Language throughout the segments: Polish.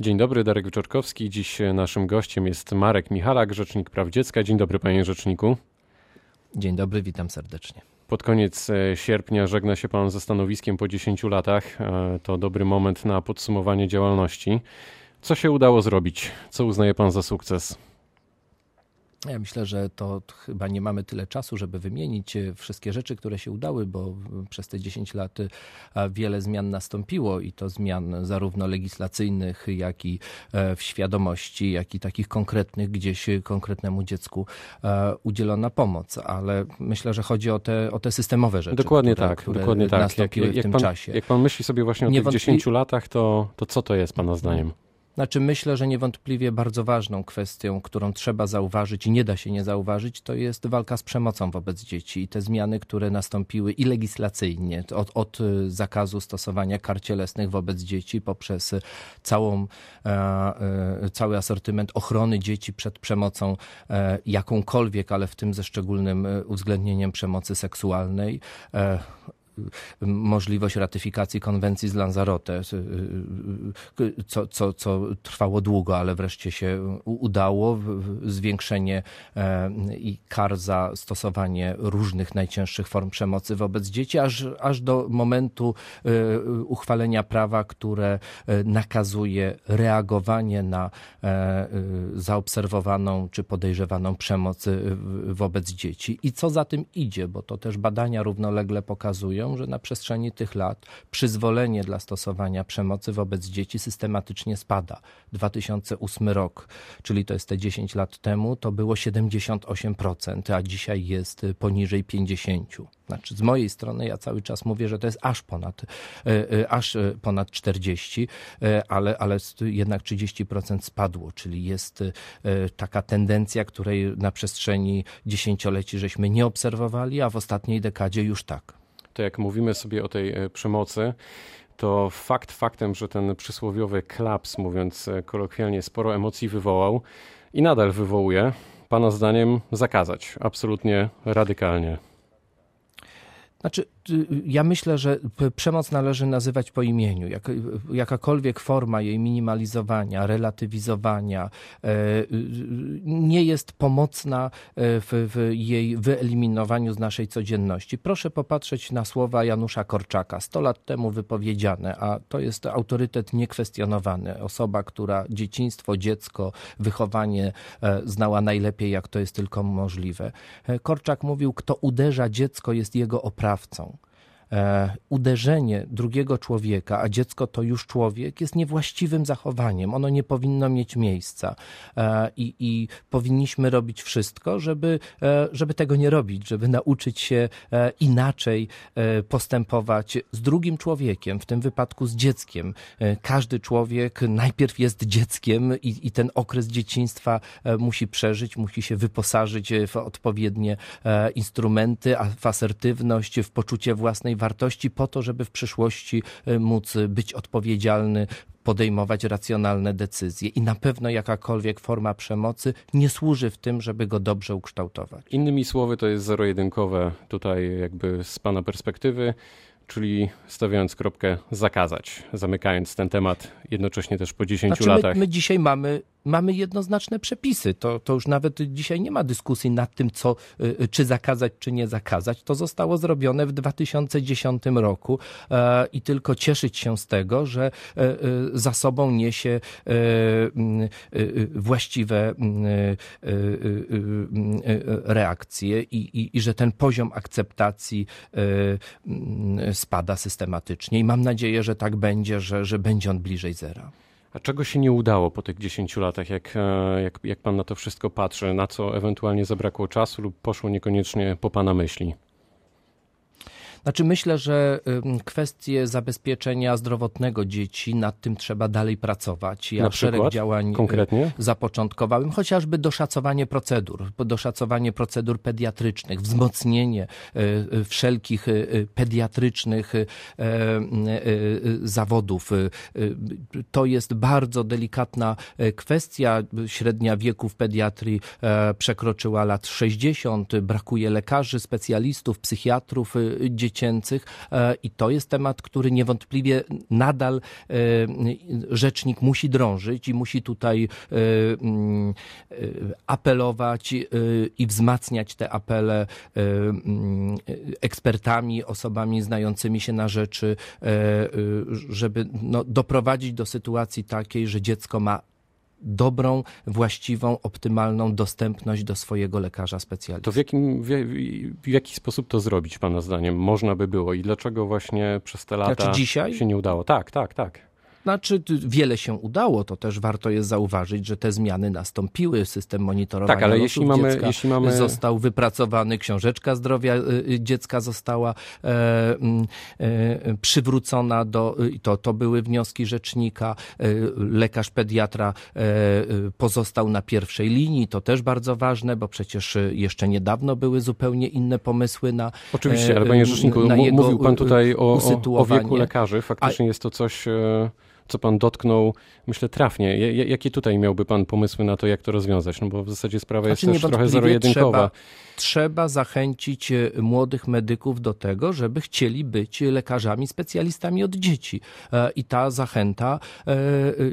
Dzień dobry, Darek Wyczorkowski. Dziś naszym gościem jest Marek Michalak, Rzecznik Praw Dziecka. Dzień dobry, panie rzeczniku. Dzień dobry, witam serdecznie. Pod koniec e, sierpnia żegna się pan ze stanowiskiem po 10 latach. E, to dobry moment na podsumowanie działalności. Co się udało zrobić? Co uznaje pan za sukces? Ja myślę, że to chyba nie mamy tyle czasu, żeby wymienić e, wszystkie rzeczy, które się udały, bo przez te 10 lat e, wiele zmian nastąpiło i to zmian zarówno legislacyjnych, jak i e, w świadomości, jak i takich konkretnych, gdzieś konkretnemu dziecku udzielona pomoc. Ale myślę, że chodzi o te, o te systemowe rzeczy. Dokładnie które, tak, które dokładnie tak. jak, jak w tym pan, czasie. Jak pan myśli sobie właśnie o tych 10 latach, to, to co to jest pana zdaniem? Znaczy, myślę, że niewątpliwie bardzo ważną kwestią, którą trzeba zauważyć i nie da się nie zauważyć, to jest walka z przemocą wobec dzieci i te zmiany, które nastąpiły i legislacyjnie, od, od zakazu stosowania kar cielesnych wobec dzieci poprzez całą, e, e, cały asortyment ochrony dzieci przed przemocą e, jakąkolwiek, ale w tym ze szczególnym uwzględnieniem przemocy seksualnej możliwość ratyfikacji konwencji z Lanzarote, co, co, co trwało długo, ale wreszcie się udało. Zwiększenie i kar za stosowanie różnych najcięższych form przemocy wobec dzieci, aż, aż do momentu uchwalenia prawa, które nakazuje reagowanie na zaobserwowaną czy podejrzewaną przemoc wobec dzieci. I co za tym idzie, bo to też badania równolegle pokazują, że na przestrzeni tych lat przyzwolenie dla stosowania przemocy wobec dzieci systematycznie spada. 2008 rok, czyli to jest te 10 lat temu, to było 78%, a dzisiaj jest poniżej 50%. Znaczy z mojej strony ja cały czas mówię, że to jest aż ponad, e, e, aż ponad 40, ale, ale jednak 30% spadło, czyli jest taka tendencja, której na przestrzeni dziesięcioleci żeśmy nie obserwowali, a w ostatniej dekadzie już tak to jak mówimy sobie o tej e, przemocy, to fakt faktem, że ten przysłowiowy klaps, mówiąc e, kolokwialnie, sporo emocji wywołał i nadal wywołuje, Pana zdaniem zakazać absolutnie radykalnie. Znaczy, ja myślę, że przemoc należy nazywać po imieniu. Jak, jakakolwiek forma jej minimalizowania, relatywizowania e, y, nie jest pomocna e, w, w, jej wyeliminowaniu z naszej codzienności. Proszę popatrzeć na słowa Janusza Korczaka, 100 lat temu wypowiedziane, a to jest autorytet niekwestionowany. Osoba, która dzieciństwo, dziecko, wychowanie e, znała najlepiej, jak to jest tylko możliwe. Korczak mówił, kto uderza dziecko, jest jego. E, uderzenie drugiego człowieka, a dziecko to już człowiek, jest niewłaściwym zachowaniem. Ono nie powinno mieć miejsca e, i, i powinniśmy robić wszystko, żeby, e, żeby tego nie robić, żeby nauczyć się inaczej postępować z drugim człowiekiem, w tym wypadku z dzieckiem. Każdy człowiek najpierw jest dzieckiem i, i ten okres dzieciństwa musi przeżyć, musi się wyposażyć w odpowiednie instrumenty, w asertywność, w poczucie własnej wartości po to, żeby w przyszłości e, móc być odpowiedzialny, podejmować racjonalne decyzje. I na pewno jakakolwiek forma przemocy nie służy w tym, żeby go dobrze ukształtować. Innymi słowy, to jest zero-jedynkowe tutaj jakby z Pana perspektywy czyli stawiając kropkę zakazać, zamykając ten temat jednocześnie też po 10 znaczy latach. My, my dzisiaj mamy mamy jednoznaczne przepisy. To, to już nawet dzisiaj nie ma dyskusji nad tym, co, y, czy zakazać, czy nie zakazać. To zostało zrobione w 2010 roku e, i tylko cieszyć się z tego, że e, e, za sobą niesie właściwe reakcje i, i, i że ten poziom akceptacji spada systematycznie. I mam nadzieję, że tak będzie, że, że będzie on bliżej zera. A czego się nie udało po tych 10 latach, jak, e, jak, jak pan na to wszystko patrzy? Na co ewentualnie zabrakło czasu lub poszło niekoniecznie po pana myśli? Znaczy myślę, że kwestie zabezpieczenia zdrowotnego dzieci, nad tym trzeba dalej pracować. Ja Na szereg działań y, konkretnie? zapoczątkowałem, chociażby doszacowanie procedur, doszacowanie procedur pediatrycznych, wzmocnienie y, y, wszelkich pediatrycznych zawodów. To jest bardzo delikatna kwestia. Średnia wieku w pediatrii przekroczyła lat 60. Brakuje lekarzy, specjalistów, psychiatrów dzieci dziecięcych i to jest temat, który niewątpliwie nadal rzecznik musi drążyć i musi tutaj mm, apelować i wzmacniać te apele mm, ekspertami, osobami znającymi się na rzeczy, żeby no, doprowadzić do sytuacji takiej, że dziecko ma dobrą, właściwą, optymalną dostępność do swojego lekarza specjalisty. To w, jakim, w, w, jaki sposób to zrobić, Pana zdaniem, można by było i dlaczego właśnie przez te lata znaczy dzisiaj? się nie udało? Tak, tak, tak. Znaczy, wiele się udało, to też warto jest zauważyć, że te zmiany nastąpiły. System monitorowania tak, ale jeśli mamy, jeśli mamy... został wypracowany, książeczka zdrowia y, y, dziecka została e, mm, e, przywrócona do, y, to, to były wnioski rzecznika. E, lekarz pediatra e, pozostał na pierwszej linii, to też bardzo ważne, bo przecież jeszcze niedawno były zupełnie inne pomysły na Oczywiście, ale panie rzeczniku, mówił pan tutaj o, o, o wieku lekarzy. Faktycznie A... jest to coś co pan dotknął, myślę, trafnie. Jakie tutaj miałby pan pomysły na to, jak to rozwiązać? No bo w zasadzie sprawa jest znaczy, też trochę zero-jedynkowa. Trzeba, trzeba zachęcić e, młodych medyków do tego, żeby chcieli być lekarzami, specjalistami od dzieci. E, I ta zachęta e,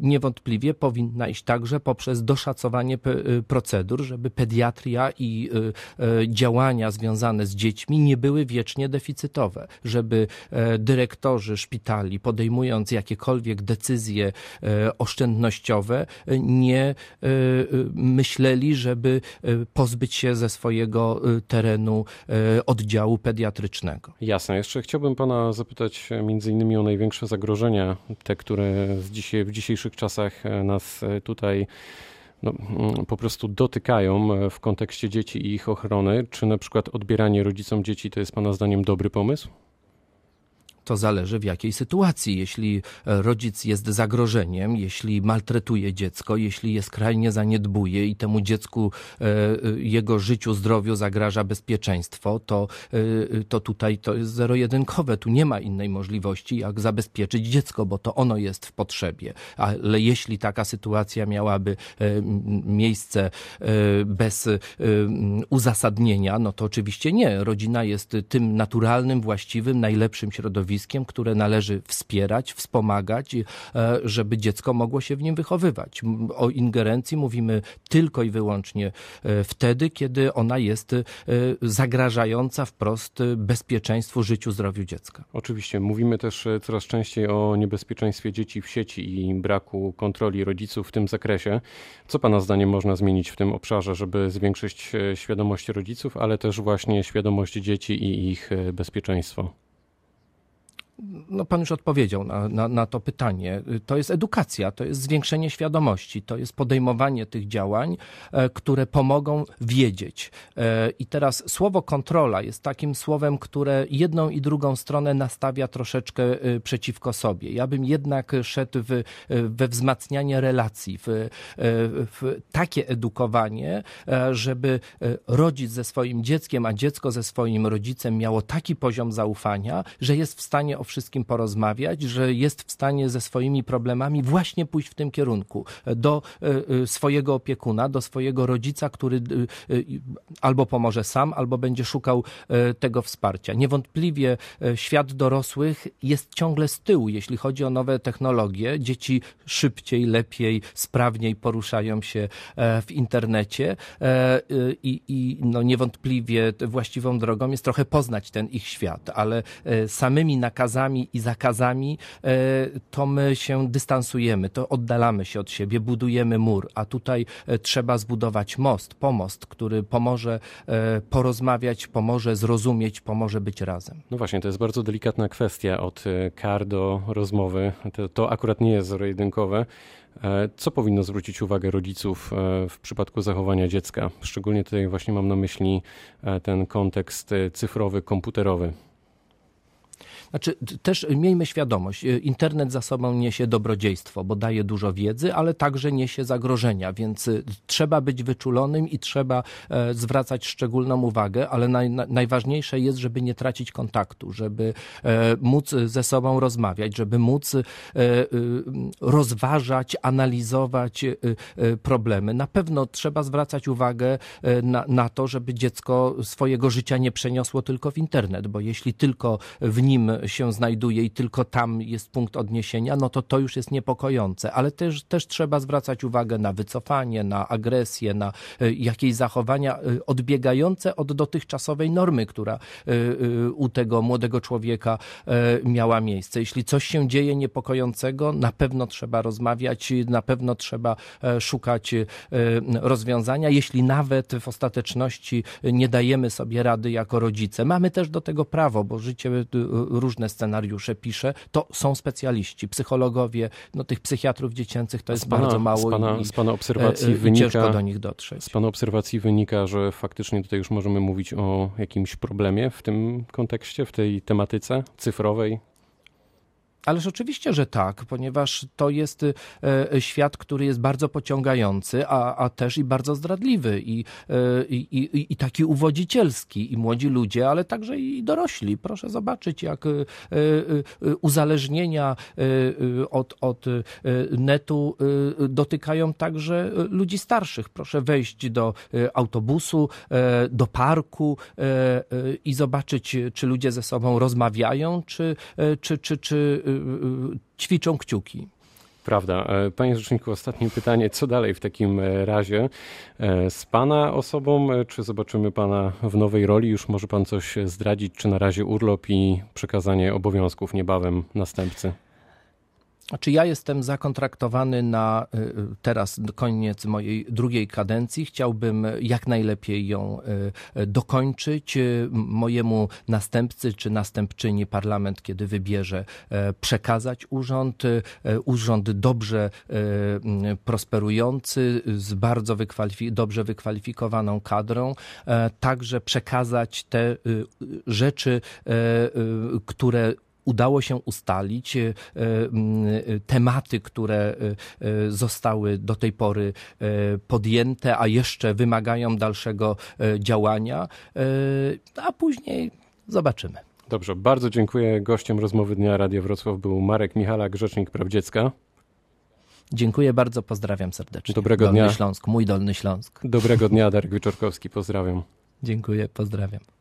niewątpliwie powinna iść także poprzez doszacowanie procedur, żeby pediatria i działania związane z dziećmi nie były wiecznie deficytowe, żeby dyrektorzy szpitali podejmując jakiekolwiek decyzje oszczędnościowe nie myśleli, żeby pozbyć się ze swojego terenu oddziału pediatrycznego. Jasne. Jeszcze chciałbym pana zapytać między innymi o największe zagrożenia, te, które dzisiaj, w dzisiejszych czasach e, nas e, tutaj no, mm, po prostu dotykają e, w kontekście dzieci i ich ochrony. Czy na przykład odbieranie rodzicom dzieci to jest Pana zdaniem dobry pomysł? To zależy w jakiej sytuacji. Jeśli e, rodzic jest zagrożeniem, jeśli maltretuje dziecko, jeśli je skrajnie zaniedbuje i temu dziecku, e, e, jego życiu, zdrowiu zagraża bezpieczeństwo, to, to tutaj to jest zero-jedynkowe. Tu nie ma innej możliwości, jak zabezpieczyć dziecko, bo to ono jest w potrzebie. Ale jeśli taka sytuacja miałaby miejsce bez uzasadnienia, no to oczywiście nie. Rodzina jest tym naturalnym, właściwym, najlepszym środowiskiem, środowiskiem, które należy wspierać, wspomagać, e, żeby dziecko mogło się w nim wychowywać. O ingerencji mówimy tylko i wyłącznie e, wtedy, kiedy ona jest e, zagrażająca wprost bezpieczeństwu, życiu, zdrowiu dziecka. Oczywiście. Mówimy też coraz częściej o niebezpieczeństwie dzieci w sieci i braku kontroli rodziców w tym zakresie. Co Pana zdaniem można zmienić w tym obszarze, żeby zwiększyć świadomość rodziców, ale też właśnie świadomość dzieci i ich bezpieczeństwo? No pan już odpowiedział na, na, na, to pytanie. To jest edukacja, to jest zwiększenie świadomości, to jest podejmowanie tych działań, e, które pomogą wiedzieć. E, I teraz słowo kontrola jest takim słowem, które jedną i drugą stronę nastawia troszeczkę e, przeciwko sobie. Ja bym jednak szedł w, we wzmacnianie relacji, w, w takie edukowanie, żeby rodzic ze swoim dzieckiem, a dziecko ze swoim rodzicem miało taki poziom zaufania, że jest w stanie wszystkim porozmawiać, że jest w stanie ze swoimi problemami właśnie pójść w tym kierunku do e, e, swojego opiekuna, do swojego rodzica, który e, albo pomoże sam, albo będzie szukał tego wsparcia. Niewątpliwie świat dorosłych jest ciągle z tyłu, jeśli chodzi o nowe technologie. Dzieci szybciej, lepiej, sprawniej poruszają się w internecie i, i no niewątpliwie właściwą drogą jest trochę poznać ten ich świat, ale samymi nakazami i zakazami, e, to my się dystansujemy, to oddalamy się od siebie, budujemy mur, a tutaj e, trzeba zbudować most, pomost, który pomoże e, porozmawiać, pomoże zrozumieć, pomoże być razem. No właśnie, to jest bardzo delikatna kwestia od kar do rozmowy. To, to akurat nie jest zero-jedynkowe. Co powinno zwrócić uwagę rodziców w przypadku zachowania dziecka? Szczególnie tutaj właśnie mam na myśli ten kontekst cyfrowy, komputerowy. Znaczy, też miejmy świadomość, e, internet za sobą niesie dobrodziejstwo, bo daje dużo wiedzy, ale także niesie zagrożenia, więc e, trzeba być wyczulonym i trzeba e, zwracać szczególną uwagę, ale naj, najważniejsze jest, żeby nie tracić kontaktu, żeby móc ze sobą rozmawiać, żeby móc rozważać, analizować problemy. Na pewno trzeba zwracać uwagę na, na to, żeby dziecko swojego życia nie przeniosło tylko w internet, bo jeśli tylko w nim się znajduje i tylko tam jest punkt odniesienia, no to to już jest niepokojące. Ale też, też trzeba zwracać uwagę na wycofanie, na agresję, na e, jakieś zachowania e, odbiegające od dotychczasowej normy, która e, u tego młodego człowieka miała miejsce. Jeśli coś się dzieje niepokojącego, na pewno trzeba rozmawiać, na pewno trzeba szukać rozwiązania, jeśli nawet w ostateczności nie dajemy sobie rady jako rodzice. Mamy też do tego prawo, bo życie różne scenariusze pisze, to są specjaliści, psychologowie, no tych psychiatrów dziecięcych to jest pana, bardzo mało z pana, i, z pana obserwacji e, wynika, ciężko do nich dotrzeć. Z pana obserwacji wynika, że faktycznie tutaj już możemy mówić o jakimś problemie w tym kontekście, w tej tematyce cyfrowej, Ależ oczywiście, że tak, ponieważ to jest e, e, świat, który jest bardzo pociągający, a, a też i bardzo zdradliwy i, e, i, i, i taki uwodzicielski. I młodzi ludzie, ale także i dorośli. Proszę zobaczyć, jak uzależnienia od, od netu dotykają także ludzi starszych. Proszę wejść do autobusu, do parku i zobaczyć, czy ludzie ze sobą rozmawiają, czy, czy, czy, czy ćwiczą kciuki. Prawda. E, panie Rzeczniku, ostatnie pytanie. Co dalej w takim e, razie e, z Pana osobą? Czy zobaczymy Pana w nowej roli? Już może Pan coś zdradzić? Czy na razie urlop i przekazanie obowiązków niebawem następcy? Znaczy ja jestem zakontraktowany na y, y, teraz koniec mojej drugiej kadencji. Chciałbym jak najlepiej ją y, dokończyć. Mojemu następcy czy następczyni parlament, kiedy wybierze, e, przekazać urząd. E, urząd dobrze prosperujący, z bardzo wykwalifik dobrze wykwalifikowaną kadrą. E, także przekazać te rzeczy, które udało się ustalić e, tematy, które e, zostały do tej pory e, podjęte, a jeszcze wymagają dalszego działania, a później zobaczymy. Dobrze, bardzo dziękuję. Gościem rozmowy Dnia Radia Wrocław był Marek Michalak, Rzecznik Praw Dziecka. Dziękuję bardzo, pozdrawiam serdecznie. Dobrego Dolny dnia. Śląsk, mój Dolny Śląsk. Dobrego dnia, Darek Wieczorkowski, pozdrawiam. Dziękuję, pozdrawiam.